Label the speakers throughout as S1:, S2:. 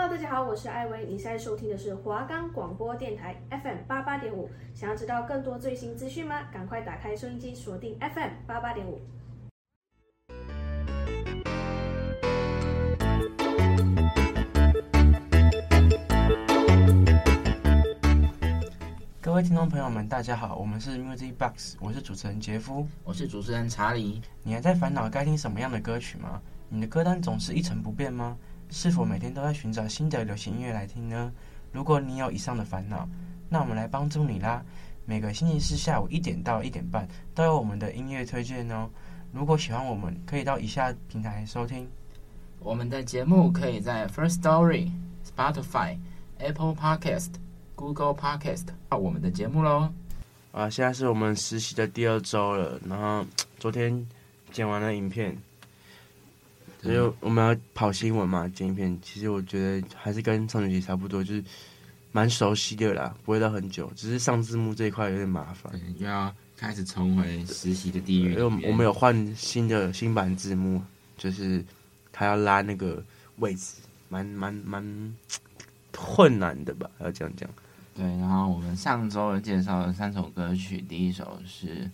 S1: Hello，大家好，我是艾薇，你现在收听的是华冈广播电台 FM 八八点五。想要知道更多最新资讯吗？赶快打开收音机，锁定 FM 八八点五。
S2: 各位听众朋友们，大家好，我们是 Music Box，我是主持人杰夫，
S3: 我是主持人查理。
S2: 你还在烦恼该听什么样的歌曲吗？你的歌单总是一成不变吗？是否每天都在寻找新的流行音乐来听呢？如果你有以上的烦恼，那我们来帮助你啦！每个星期四下午一点到一点半都有我们的音乐推荐哦。如果喜欢我们，可以到以下平台收听。
S3: 我们的节目可以在 First Story、Spotify、Apple Podcast。Google Podcast 到我们的节目喽！
S2: 啊，现在是我们实习的第二周了，然后 昨天剪完了影片，所以我们要跑新闻嘛，剪影片。其实我觉得还是跟上学期差不多，就是蛮熟悉的啦，不会到很久，只是上字幕这一块有点麻烦，
S3: 又要开始重回实习的地狱。因为
S2: 我们有换新的新版字幕，就是他要拉那个位置，蛮蛮蛮困难的吧？要这样讲。
S3: 对，然后我们上周介绍了三首歌曲，第一首是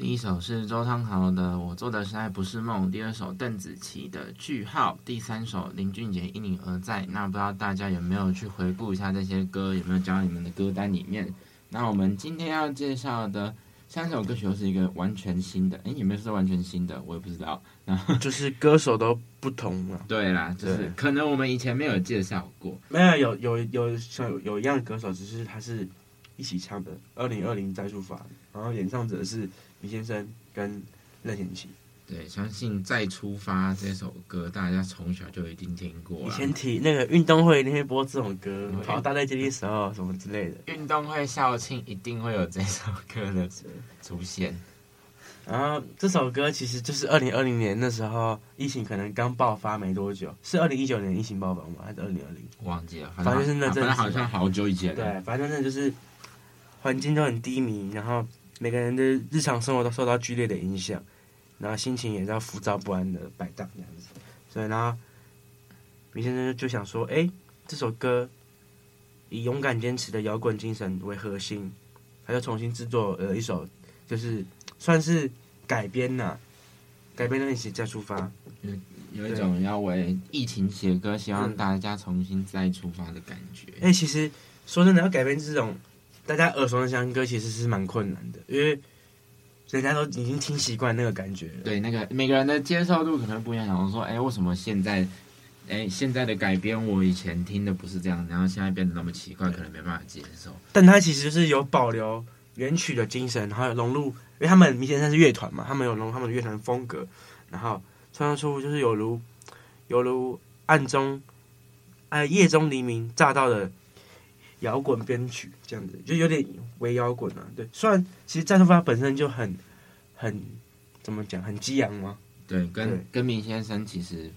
S3: 第一首是周汤豪的《我做的实在不是梦》，第二首邓紫棋的《句号》，第三首林俊杰《因你而在》。那不知道大家有没有去回顾一下这些歌，有没有加到你们的歌单里面？那我们今天要介绍的。三首歌曲都是一个完全新的，哎，有没有说完全新的？我也不知道。然后
S2: 就是歌手都不同了。
S3: 对啦，就是可能我们以前没有介绍过。
S2: 没有，有有有像有，有一样的歌手，只是他是一起唱的。二零二零再出发，然后演唱者是李先生跟任贤齐。
S3: 对，相信《再出发》这首歌，大家从小就一定听过。
S2: 以前提那个运动会一定会播这种歌，跑大队接力时候什么之类的。
S3: 运动会校庆一定会有这首歌的出现。
S2: 然后这首歌其实就是二零二零年那时候疫情可能刚爆发没多久，是二零一九年疫情爆发吗？还是二零二零？
S3: 忘记了，
S2: 反正就是那阵子，
S3: 反正好像好久以前。
S2: 对，反正那就是环境都很低迷，然后每个人的日常生活都受到剧烈的影响。然后心情也在浮躁不安的摆荡这样子，所以然后米先生就想说：“哎，这首歌以勇敢坚持的摇滚精神为核心，他就重新制作了一首，就是算是改编呐，改编的一起再出发，
S3: 有有一种要为疫情写歌，希望大家重新再出发的感觉。
S2: 哎，其实说真的，要改编这种大家耳熟能详的歌，其实是蛮困难的，因为。”人家都已经听习惯那个感觉了，
S3: 对，那个每个人的接受度可能不一样。然后说，哎，为什么现在，哎，现在的改编我以前听的不是这样，然后现在变得那么奇怪，可能没办法接受。
S2: 但他其实就是有保留原曲的精神，然后有融入，因为他们明显是乐团嘛，他们有融入他们的乐团风格，然后创造出就是有如有如暗中哎夜中黎明炸到的。摇滚编曲这样子，就有点微摇滚啊。对，虽然其实战术发本身就很很怎么讲，很激昂吗。
S3: 对，跟对跟明先生其实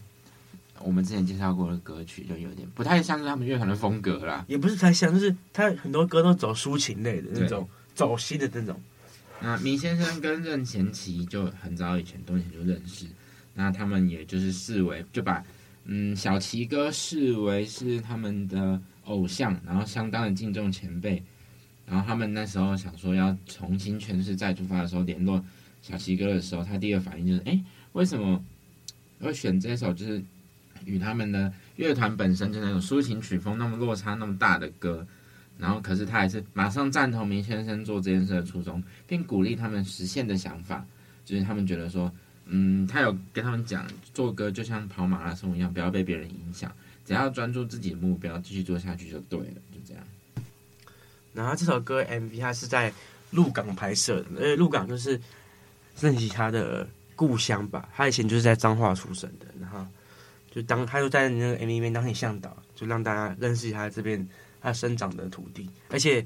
S3: 我们之前介绍过的歌曲就有点不太像是他们乐团的风格啦。
S2: 也不是太像，就是他很多歌都走抒情类的那种，走心的那种。
S3: 那明先生跟任贤齐就很早以前多年就认识，那他们也就是视为就把嗯小齐哥视为是他们的。偶像，然后相当的敬重前辈，然后他们那时候想说要重新诠释再出发的时候联络小齐哥的时候，他第一个反应就是，哎，为什么会选这首就是与他们的乐团本身就那种抒情曲风那么落差那么大的歌？然后可是他还是马上赞同明先生做这件事的初衷，并鼓励他们实现的想法，就是他们觉得说，嗯，他有跟他们讲，做歌就像跑马拉松一样，不要被别人影响。只要专注自己的目标，继续做下去就对了，就这样。
S2: 然后这首歌 MV 它是在鹿港拍摄的，因为鹿港就是任贤齐他的故乡吧，他以前就是在彰化出生的，然后就当他就在那个 MV 里面当你向导，就让大家认识一下这边他生长的土地。而且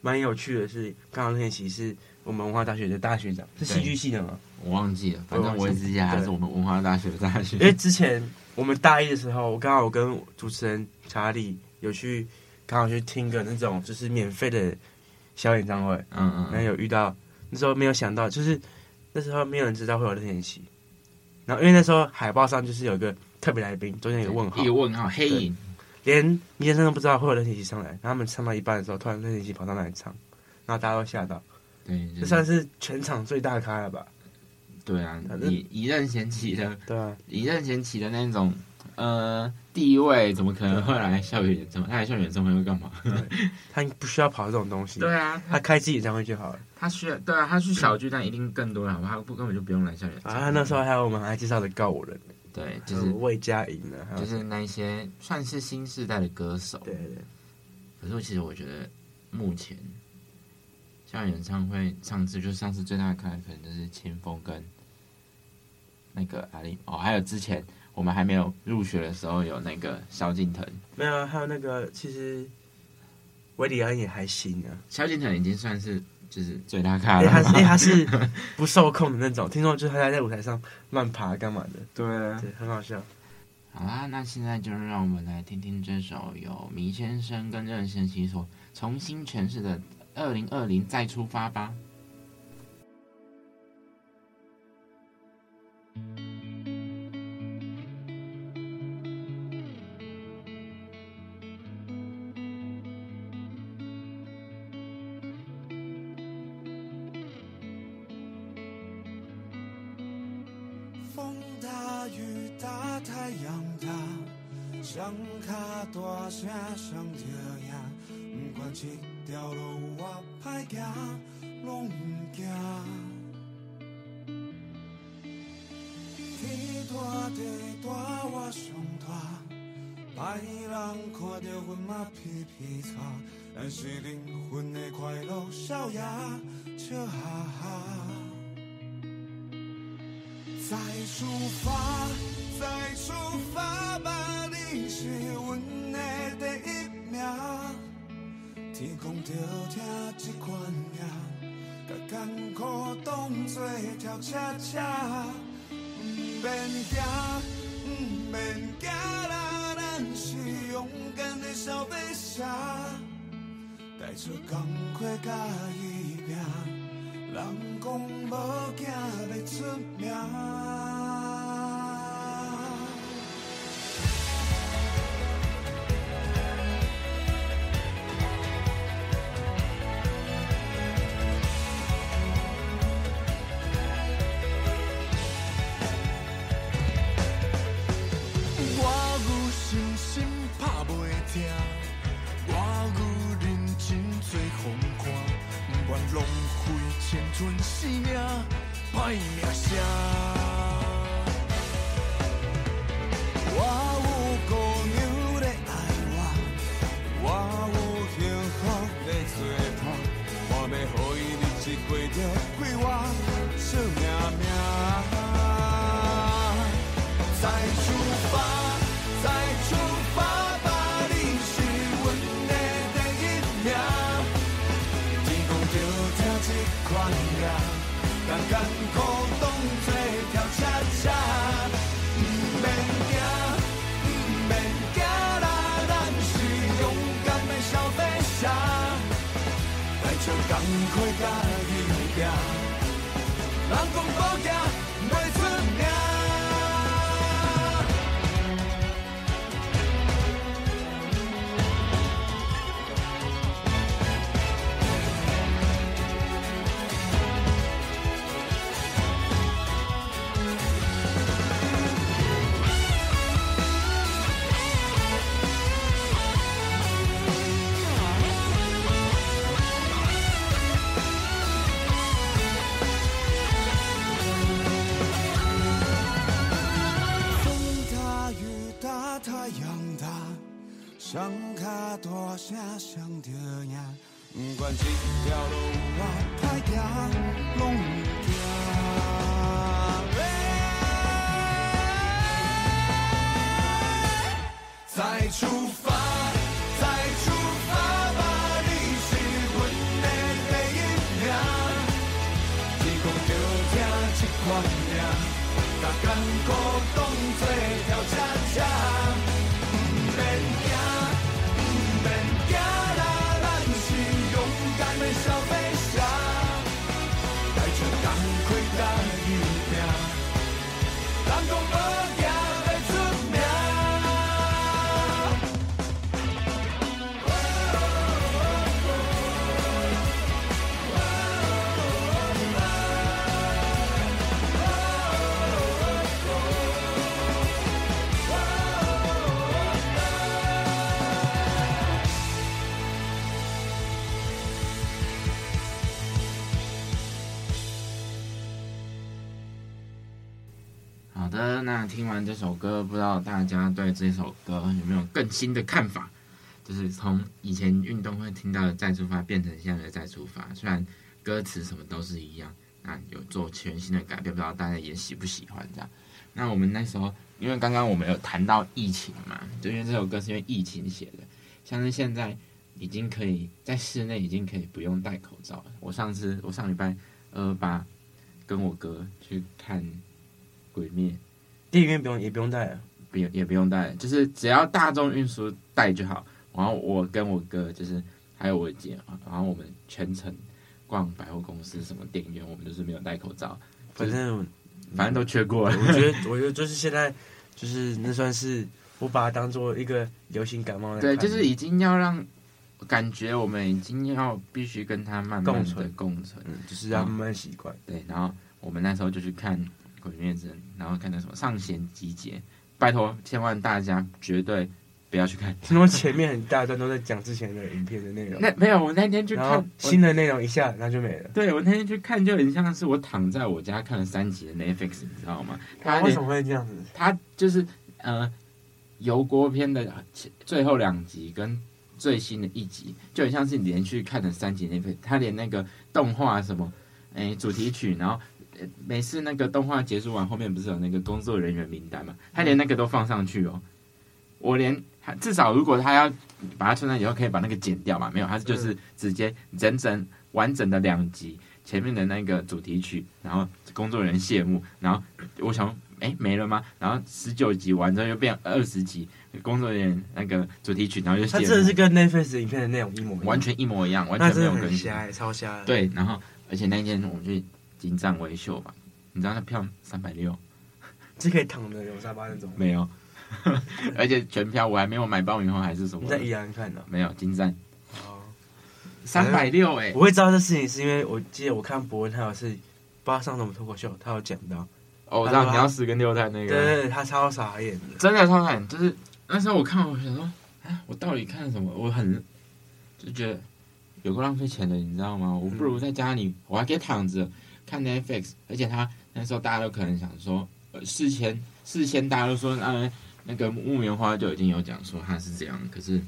S2: 蛮有趣的是，刚好任贤齐是我们文化大学的大学长，是戏剧系的吗？
S3: 我忘记了，反正我之前还是我们文化大学的大学。
S2: 因为之前。我们大一的时候，我刚好我跟主持人查理有去，刚好去听个那种就是免费的小演唱会，嗯嗯，然后有遇到，那时候没有想到，就是那时候没有人知道会有任贤齐，然后因为那时候海报上就是有一个特别来宾，中间有个问号，
S3: 一个问号，黑影，
S2: 连弥先生都不知道会有任贤齐上来，然后他们唱到一半的时候，突然任贤齐跑到那里唱，然后大家都吓到。
S3: 对，就是、
S2: 这算是全场最大咖了吧？
S3: 对啊，以以任贤齐的，
S2: 对啊，
S3: 以任贤齐的那种呃地位，怎么可能会来校园演唱会？他来校园演唱会会干嘛？
S2: 他不需要跑这种东西。
S3: 对啊，
S2: 他开自己演唱会就好了。
S3: 他需要对啊，他去小巨蛋一定更多人，好？他不根本就不用来校园。
S2: 啊，他那时候还有我们还介绍的告五人，
S3: 对，就是
S2: 魏佳莹呢，
S3: 就是那一些算是新时代的歌手。
S2: 对对。
S3: 可是其实我觉得目前。像演唱会上次就上次最大的看可能就是清风跟那个阿玲哦，还有之前我们还没有入学的时候有那个萧敬腾，
S2: 没有，还有那个其实韦礼安也还行啊。
S3: 萧敬腾已经算是就是最大咖了，
S2: 他是 不受控的那种，听说就是他在舞台上乱爬干嘛的，
S3: 对，
S2: 对，很好笑。
S3: 好啦，那现在就让我们来听听这首由迷先生跟任贤齐所重新诠释的。二零二零再出发吧！
S4: 太阳大，双卡大声上天涯，不管几条路我歹行，拢唔惊。天大地大我上大，别人看到阮嘛皮皮擦，但是灵魂的快乐笑呀笑哈哈。再出发，再出发吧，你是阮的第一名。天公着听这款命，甲艰苦当作跳恰恰，不免惊，不免惊啦，咱是勇敢的小飞侠，带着钢盔甲伊拼，人讲无惊要出名。太阳大想开拖鞋想丢命不管这条路有多歹行拢不再出发再出发吧你是阮
S3: 的
S4: 第一名天空就好一团棉将感当作跳恰恰。
S3: 那听完这首歌，不知道大家对这首歌有没有更新的看法？就是从以前运动会听到的《再出发》变成现在的《再出发》，虽然歌词什么都是一样，那有做全新的改变，不知道大家也喜不喜欢这样。那我们那时候，因为刚刚我们有谈到疫情嘛，就因为这首歌是因为疫情写的，像是现在已经可以在室内已经可以不用戴口罩了。我上次我上礼拜呃把跟我哥去看。鬼灭，
S2: 电影院不用也不用带了，
S3: 不也不用带，就是只要大众运输带就好。然后我跟我哥就是还有我姐，然后我们全程逛百货公司、什么电影院，我们就是没有戴口罩。
S2: 反正
S3: 反正都缺过了。
S2: 我觉得我觉得就是现在就是那算是我把它当做一个流行感冒。
S3: 对，就是已经要让感觉我们已经要必须跟他慢慢的共存，共存，
S2: 嗯，就是要慢慢习惯。
S3: 对，然后我们那时候就去看。鬼灭之刃，然后看到什么上弦集结，拜托，千万大家绝对不要去看。
S2: 听说前面很大段都在讲之前的影片的内容。
S3: 那没有，我那天去看
S2: 新的内容一下，那就没了。
S3: 对，我那天去看，就很像是我躺在我家看了三集的 Netflix，你知道吗？
S2: 他为什么会这样子？
S3: 他就是呃，油锅片的最后两集跟最新的一集，就很像是你连续看了三集 Netflix。他连那个动画什么，哎，主题曲，然后。每次那个动画结束完，后面不是有那个工作人员名单嘛？他连那个都放上去哦。我连至少如果他要把它存在以后，可以把那个剪掉嘛？没有，他就是直接整整完整的两集前面的那个主题曲，然后工作人员谢幕，然后我想，哎，没了吗？然后十九集完之后又变二十集，工作人员那个主题曲，然后就他
S2: 真的是跟 Netflix 影片的内容一模一样，
S3: 完全一模一样，完全没有更新，
S2: 超瞎。
S3: 对，然后而且那天我们去。金藏威秀吧，你知道那票三百六，
S2: 是可以躺着有沙发那种？
S3: 没有，而且全票我还没有买爆米花还是什么？
S2: 你在宜兰看的？
S3: 没有，金站。哦，三百六哎！
S2: 我会知道这事情是因为我记得我看博文他有是不知道上什么脱口秀，他有讲到。
S3: 哦，我知道你要死跟六太那个。
S2: 对对对，他超傻眼的，
S3: 真的超傻眼。就是那时候我看，我想说，哎，我到底看什么？我很就觉得有个浪费钱的，你知道吗？我不如在家里，我还可以躺着。看 Netflix，而且他那时候大家都可能想说，呃，事前事先大家都说，嗯，那个木棉花就已经有讲说他是这样，可是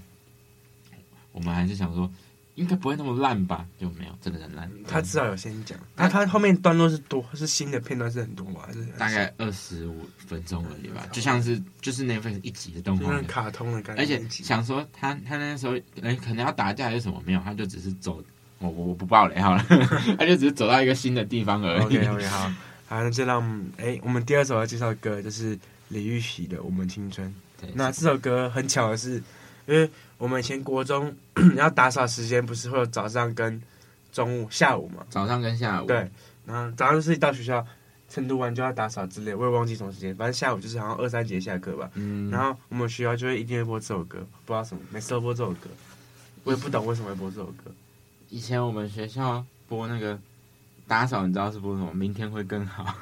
S3: 我们还是想说，应该不会那么烂吧？就没有，真的很烂。
S2: 他至少有先讲，那他后面段落是多，是新的片段是很多嘛？还是
S3: 大概二十五分钟而已吧？就像是就是 Netflix 一集的动画，
S2: 卡通的感觉。
S3: 而且想说他他那时候哎，可能要打架还是什么？没有，他就只是走。我我我不爆雷好了，他就只是走到一个新的地方而已。
S2: OK OK 好，好，那就让哎，我们第二首要介绍的歌就是李玉玺的《我们青春》。对，那这首歌很巧的是，因为我们以前国中你 要打扫时间不是会有早上跟中午、下午嘛？
S3: 早上跟下午。
S2: 对，然后早上就是一到学校晨读完就要打扫之类，我也忘记什么时间，反正下午就是好像二三节下课吧。嗯。然后我们学校就会一定会播这首歌，不知道什么，每次都播这首歌，我也不懂为什么会播这首歌。
S3: 以前我们学校播那个打扫，你知道是播什么？明天会更好。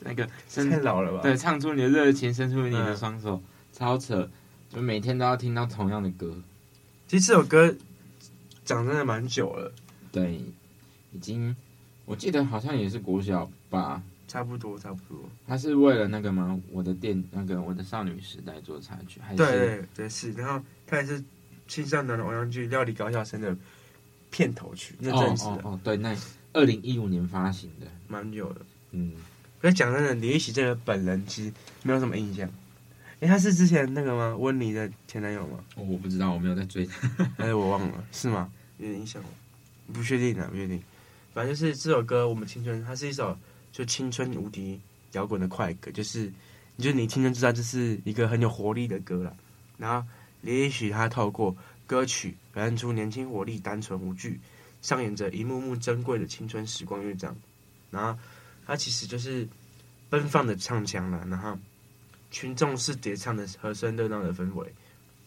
S3: 那个
S2: 太老了吧？
S3: 对，唱出你的热情，伸出你的双手，嗯、超扯！就每天都要听到同样的歌。
S2: 其实这首歌讲真的蛮久了。
S3: 对，已经我记得好像也是国小吧。
S2: 差不多，差不多。
S3: 他是为了那个吗？我的电那个我的少女时代做插曲，还是？
S2: 对对对，是。然后他也是。青少年的偶像剧《料理高校生》的片头曲，那真是
S3: 哦，哦，哦对，那二零一五年发行的，
S2: 蛮久的。
S3: 嗯，
S2: 可是讲真的，李玉玺这个本人其实没有什么印象。哎，他是之前那个吗？温妮的前男友吗？
S3: 哦，我不知道，我没有在追。
S2: 哎，我忘了，是吗？有点印象，不确定啊，不确定。反正就是这首歌《我们青春》，它是一首就青春无敌摇滚的快歌，就是你就你青春知道这是一个很有活力的歌了。然后。也许他透过歌曲表现出年轻活力、单纯无惧，上演着一幕幕珍贵的青春时光乐章。然后他其实就是奔放的唱腔了，然后群众是叠唱的和声热闹的氛围，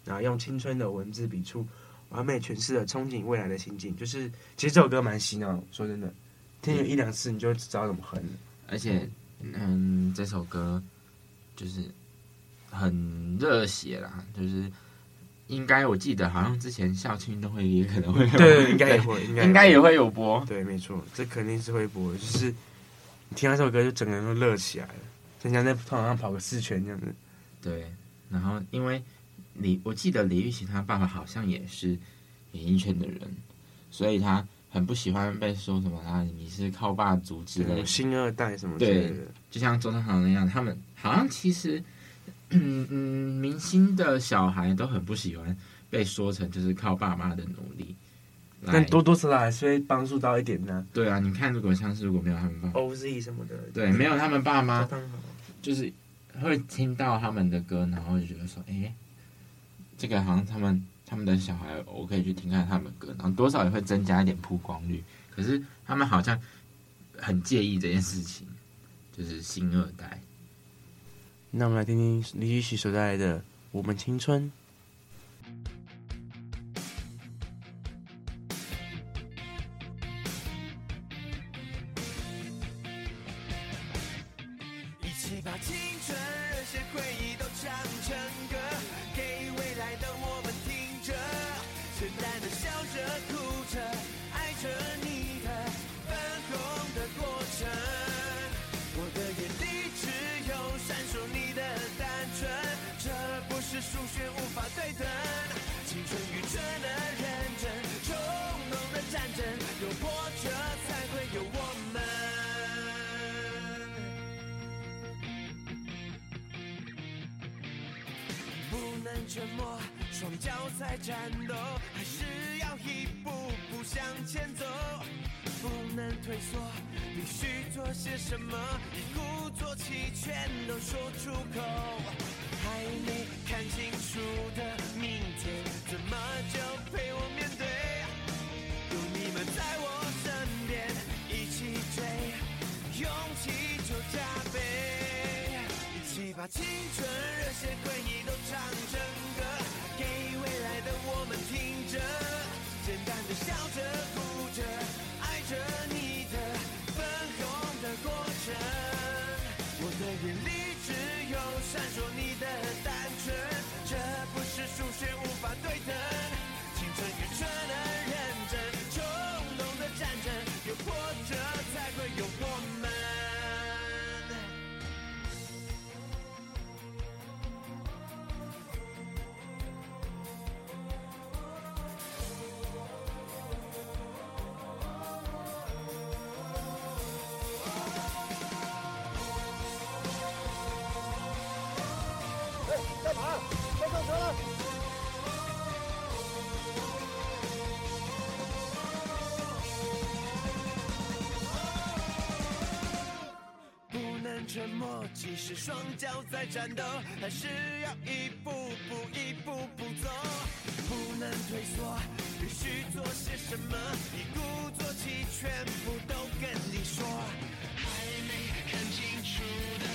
S2: 然后用青春的文字笔触完美诠释了憧憬未来的心境。就是其实这首歌蛮洗脑，说真的，听了一两次你就知道怎么哼。
S3: 而且，嗯，这首歌就是很热血啦，就是。应该我记得好像之前校庆运动会也可能会有，
S2: 对，应该也会，
S3: 应该也会有播。
S2: 对，没错，这肯定是会播。就是你听到这首歌，就整个人都热起来了。就像在操场上跑个四圈这样子。
S3: 对，然后因为李，我记得李玉琴他爸爸好像也是演艺圈的人，所以他很不喜欢被说什么啊，你是靠爸族之类的，
S2: 星二代什么之类的。
S3: 对，就像周汤豪那样，他们好像其实，嗯嗯，明星的小孩都很不喜欢被说成就是靠爸妈的努力。
S2: 但多多少少还是会帮助到一点呢。
S3: 对啊，你看，如果像是如果没有他们爸
S2: ，OZ 什么的，
S3: 对，没有他们爸妈，就是会听到他们的歌，然后就觉得说，哎，这个好像他们他们的小孩，我可以去听看他们的歌，然后多少也会增加一点曝光率。可是他们好像很介意这件事情，就是星二代。
S2: 那我们来听听李玉玺所带来的《我们青春》。
S5: 沉默，双脚在战斗，还是要一步步向前走？不能退缩，必须做些什么？一鼓作气，全都说出口。还没看清楚的明天，怎么就陪我面沉默，即使双脚在颤抖，还是要一步步、一步步走。不能退缩，必须做些什么？一鼓作气，全部都跟你说。还没看清楚的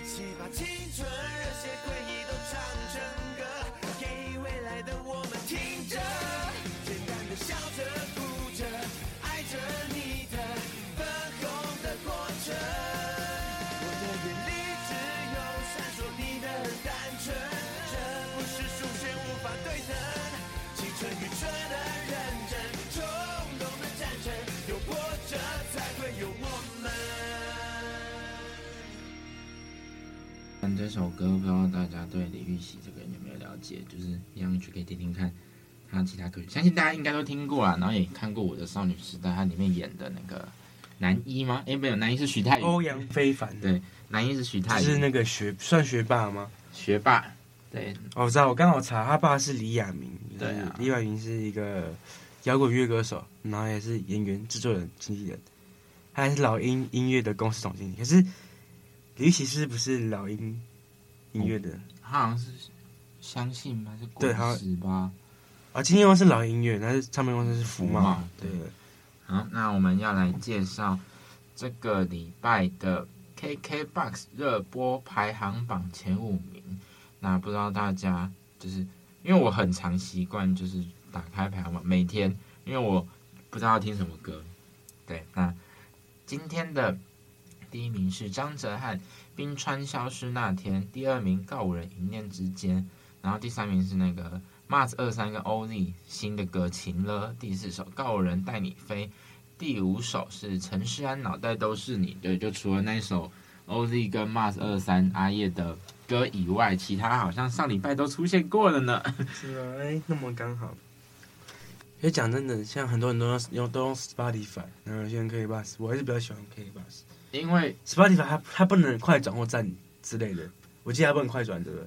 S5: 一起把青春热血回忆都唱成歌，给未来的我们听着，简单的笑着，
S3: 这首歌不知道大家对李玉玺这个人有没有了解？就是一样去可以听听看他其他歌曲，相信大家应该都听过啊，然后也看过《我的少女时代》，他里面演的那个男一吗？哎，没有，男一是徐太宇，
S2: 欧阳非凡。
S3: 对，男一是徐太宇，
S2: 是那个学算学霸吗？
S3: 学霸。对，
S2: 哦、我知道，我刚好查，他爸是李亚明。
S3: 对啊，
S2: 李亚明是一个摇滚乐歌手，然后也是演员、制作人、经纪人，他还是老鹰音乐的公司总经理。可是李玉玺是不是老鹰音乐的？
S3: 他好像是相信吧，是
S2: 对好
S3: 滚石吧？
S2: 啊，经纪公司是老音乐，但是唱片公司是福茂。对，
S3: 好，那我们要来介绍这个礼拜的 KKBOX 热播排行榜前五名。那不知道大家就是因为我很常习惯就是打开排行榜，每天因为我不知道要听什么歌。对，那今天的第一名是张哲瀚《冰川消失那天》，第二名告五人一念之间，然后第三名是那个 Mars 二三跟欧丽新的歌《情了》，第四首告五人带你飞，第五首是陈势安脑袋都是你。对，就除了那首欧丽跟 Mars 二三阿叶的。歌以外，其他好像上礼拜都出现过了呢。
S2: 是啊，哎，那么刚好。因为讲真的，像很多人都用用都用 Spotify，然后有些人 KKBOX，我还是比较喜欢可以 bus
S3: 因为
S2: Spotify 它它不能快转或站之类的，我记得它不能快转，对不对？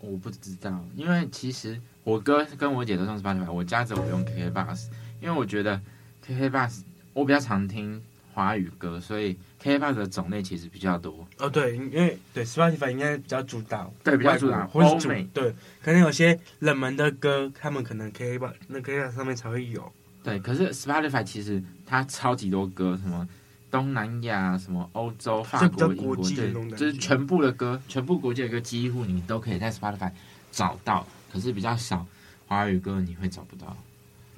S3: 我不知道，因为其实我哥跟我姐都用 Spotify，我家只有我用 KK Bus，因为我觉得 KK Bus 我比较常听华语歌，所以。KK Bus 的种类其实比较多
S2: 哦，对，因为对 Spotify 应该比较主打，
S3: 对，比较主打
S2: 或是主对，可能有些冷门的歌，他们可能 KKBOX 那 KK Bus 上面才会有。
S3: 对，可是 Spotify 其实它超级多歌，什么东南亚、什么欧洲、法国、英国，对，就是全部的歌，全部国际的歌，几乎你都可以在 Spotify 找到，可是比较少华语歌你会找不到。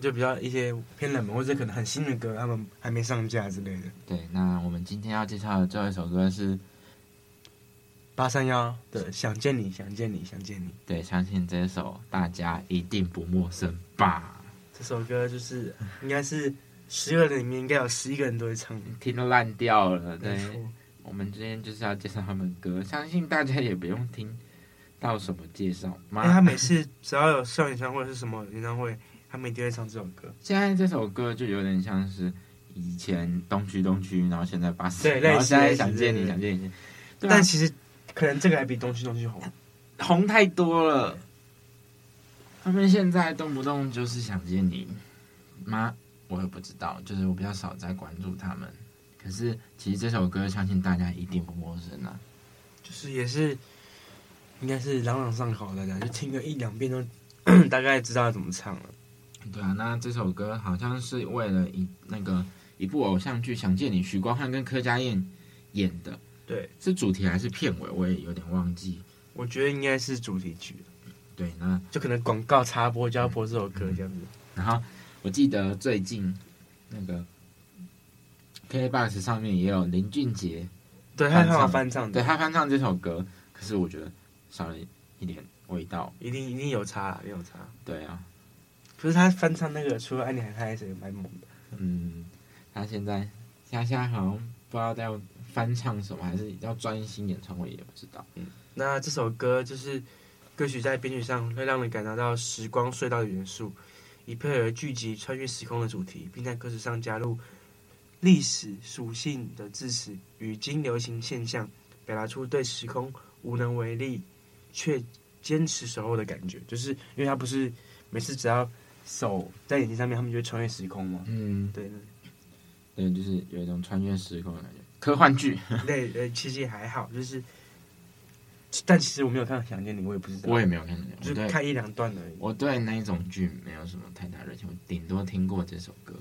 S2: 就比较一些偏冷门或者可能很新的歌，他们还没上架之类的。
S3: 对，那我们今天要介绍的最后一首歌是
S2: 八三夭的《想见你，想见你，想见你》。
S3: 对，相信这首大家一定不陌生吧？
S2: 这首歌就是应该是十个人里面应该有十一个人都会唱，
S3: 听都烂掉了。对，我们今天就是要介绍他们歌，相信大家也不用听到什么介绍。因为
S2: 他每次只要有上演唱会是什么演唱会。他们一定会唱这首歌。
S3: 现在这首歌就有点像是以前东区东区，然后现在八十，
S2: 对，
S3: 然后现在想见你，想见你。
S2: 但其实可能这个还比东区东区红，
S3: 红太多了。他们现在动不动就是想见你吗？我也不知道，就是我比较少在关注他们。可是其实这首歌，相信大家一定不陌生啊。
S2: 就是也是，应该是朗朗上口的，大家就听个一两遍都 大概知道怎么唱了。
S3: 对啊，那这首歌好像是为了一那个一部偶像剧《想见你》，许光汉跟柯佳燕演的。
S2: 对，
S3: 是主题还是片尾？我也有点忘记。
S2: 我觉得应该是主题曲。
S3: 对，那
S2: 就可能广告插播就要播这首歌这样子。
S3: 然后我记得最近那个 KKBOX 上面也有林俊杰，
S2: 对他翻唱，
S3: 对他翻唱这首歌，可是我觉得少了一点味道。
S2: 一定一定有差，一定有差。
S3: 对啊。
S2: 可是他翻唱那个，除了爱你还爱谁，蛮猛的。
S3: 嗯，他现在他现在好像不知道在翻唱什么，还是要专心演唱会，也不知道。
S2: 嗯，那这首歌就是歌曲在编曲上会让人感觉到时光隧道的元素，以配合剧集穿越时空的主题，并在歌词上加入历史属性的字词与今流行现象，表达出对时空无能为力却坚持守候的感觉。就是因为他不是每次只要。手在眼睛上面，他们就会穿越时空嘛。
S3: 嗯，
S2: 对
S3: 对，对，就是有一种穿越时空的感觉。科幻剧，
S2: 对对，其实也还好，就是，但其实我没有看《想见你》，我也不知道，
S3: 我也没有看，
S2: 就看一两段而已。
S3: 我对那一种剧没有什么太大热情，我顶多听过这首歌。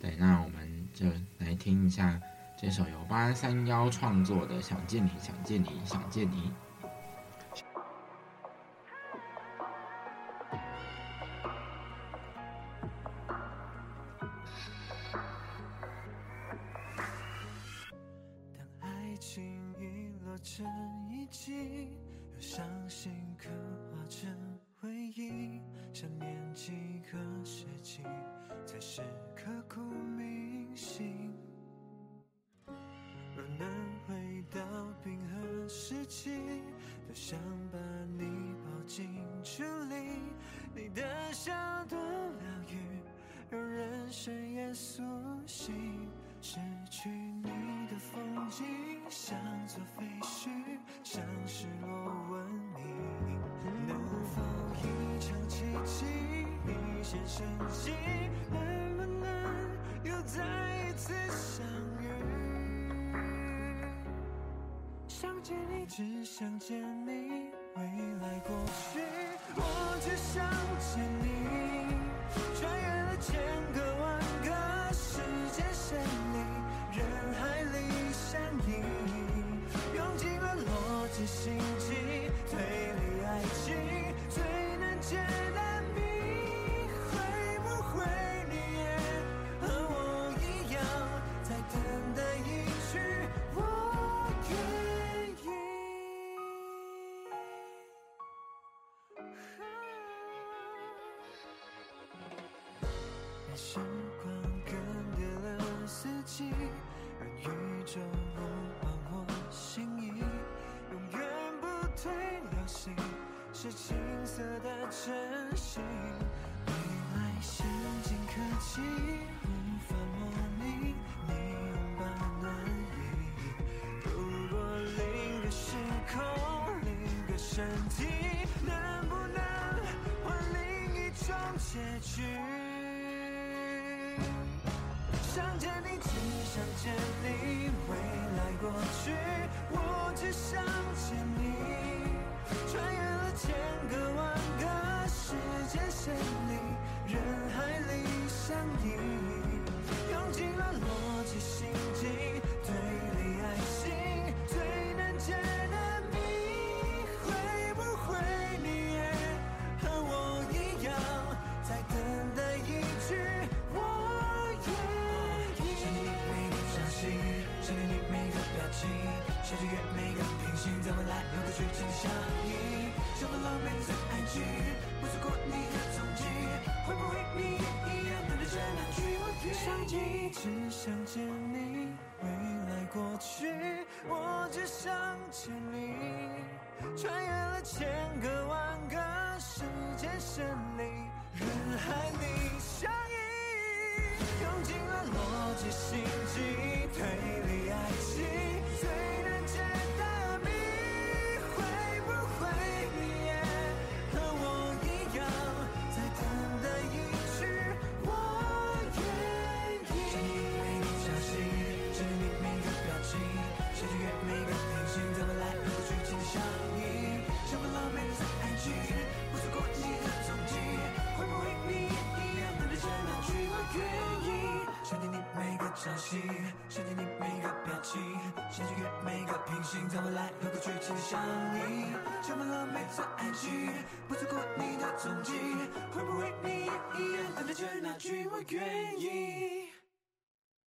S3: 对，那我们就来听一下这首由八三幺创作的《想见你，想见你，想见你》。
S5: 都想把你抱进处理，你的笑多疗愈，让人生也苏醒。失去你的风景，像座废墟，像失落文明。能否一场奇迹，一线生机，能不能又再一次相遇？想见你，只想见你，未来过去。我只想见你，穿越了千个万个时间线里，人海里相依，用尽了逻辑心机推理爱情最难解的时光更迭了四季，让宇宙呼唤我心意，永远不退流行，是青涩的真心。未来先进科技无法模拟你拥抱暖意，如果另个时空，另个身体，能不能换另一种结局？想见你，只想见你，未来过去，我只想见你。穿越了千个万个时间线里，一直？想见你，未来过去，我只想见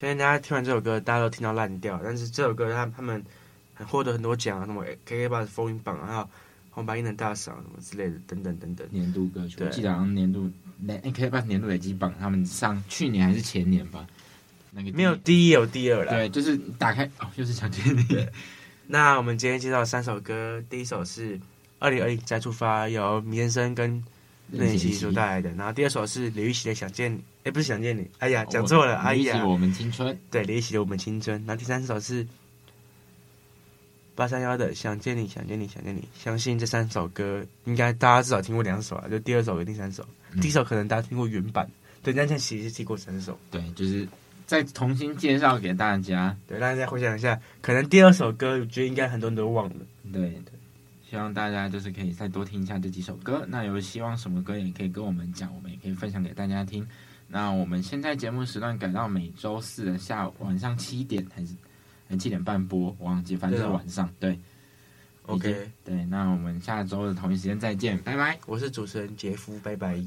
S5: 相
S2: 信大家听完这首歌，大家都听到烂掉。但是这首歌他他们还获得很多奖啊，什么 KKBOX 风云榜啊，还有红白音的大赏什么之类的，等等等等。
S3: 年度歌曲，
S2: 对
S3: 我记得好像年度累 KKBOX 年度累积榜，他们上去年还是前年吧，那个
S2: 没有第一有第二了。
S3: 对，就是打开哦，又是想见你。
S2: 那我们今天介绍三首歌，第一首是《二零二零再出发》，由米先生跟任贤齐所带来的。然后第二首是李玉玺的《想见你》，哎，不是想见你，哎呀，讲错了，哎呀，
S3: 我们青春，
S2: 对，李玉玺的《我们青春》。然后第三首是八三夭的《想见你，想见你，想见你》。相信这三首歌，应该大家至少听过两首啊，就第二首跟第三首。
S3: 嗯、
S2: 第一首可能大家听过原版，对，但现在其实听过三首。
S3: 对，就是再重新介绍给大家。
S2: 对，让大家回想一下，可能第二首歌，我觉得应该很多人都忘了。
S3: 对对，希望大家就是可以再多听一下这几首歌。那有希望什么歌也可以跟我们讲，我们也可以分享给大家听。那我们现在节目时段改到每周四的下午晚上七点还是还七点半播，我忘记，反正就是晚上。对，
S2: 对，OK，
S3: 对，那我们下周的同一时间再见，拜拜。
S2: 我是主持人杰夫，拜拜。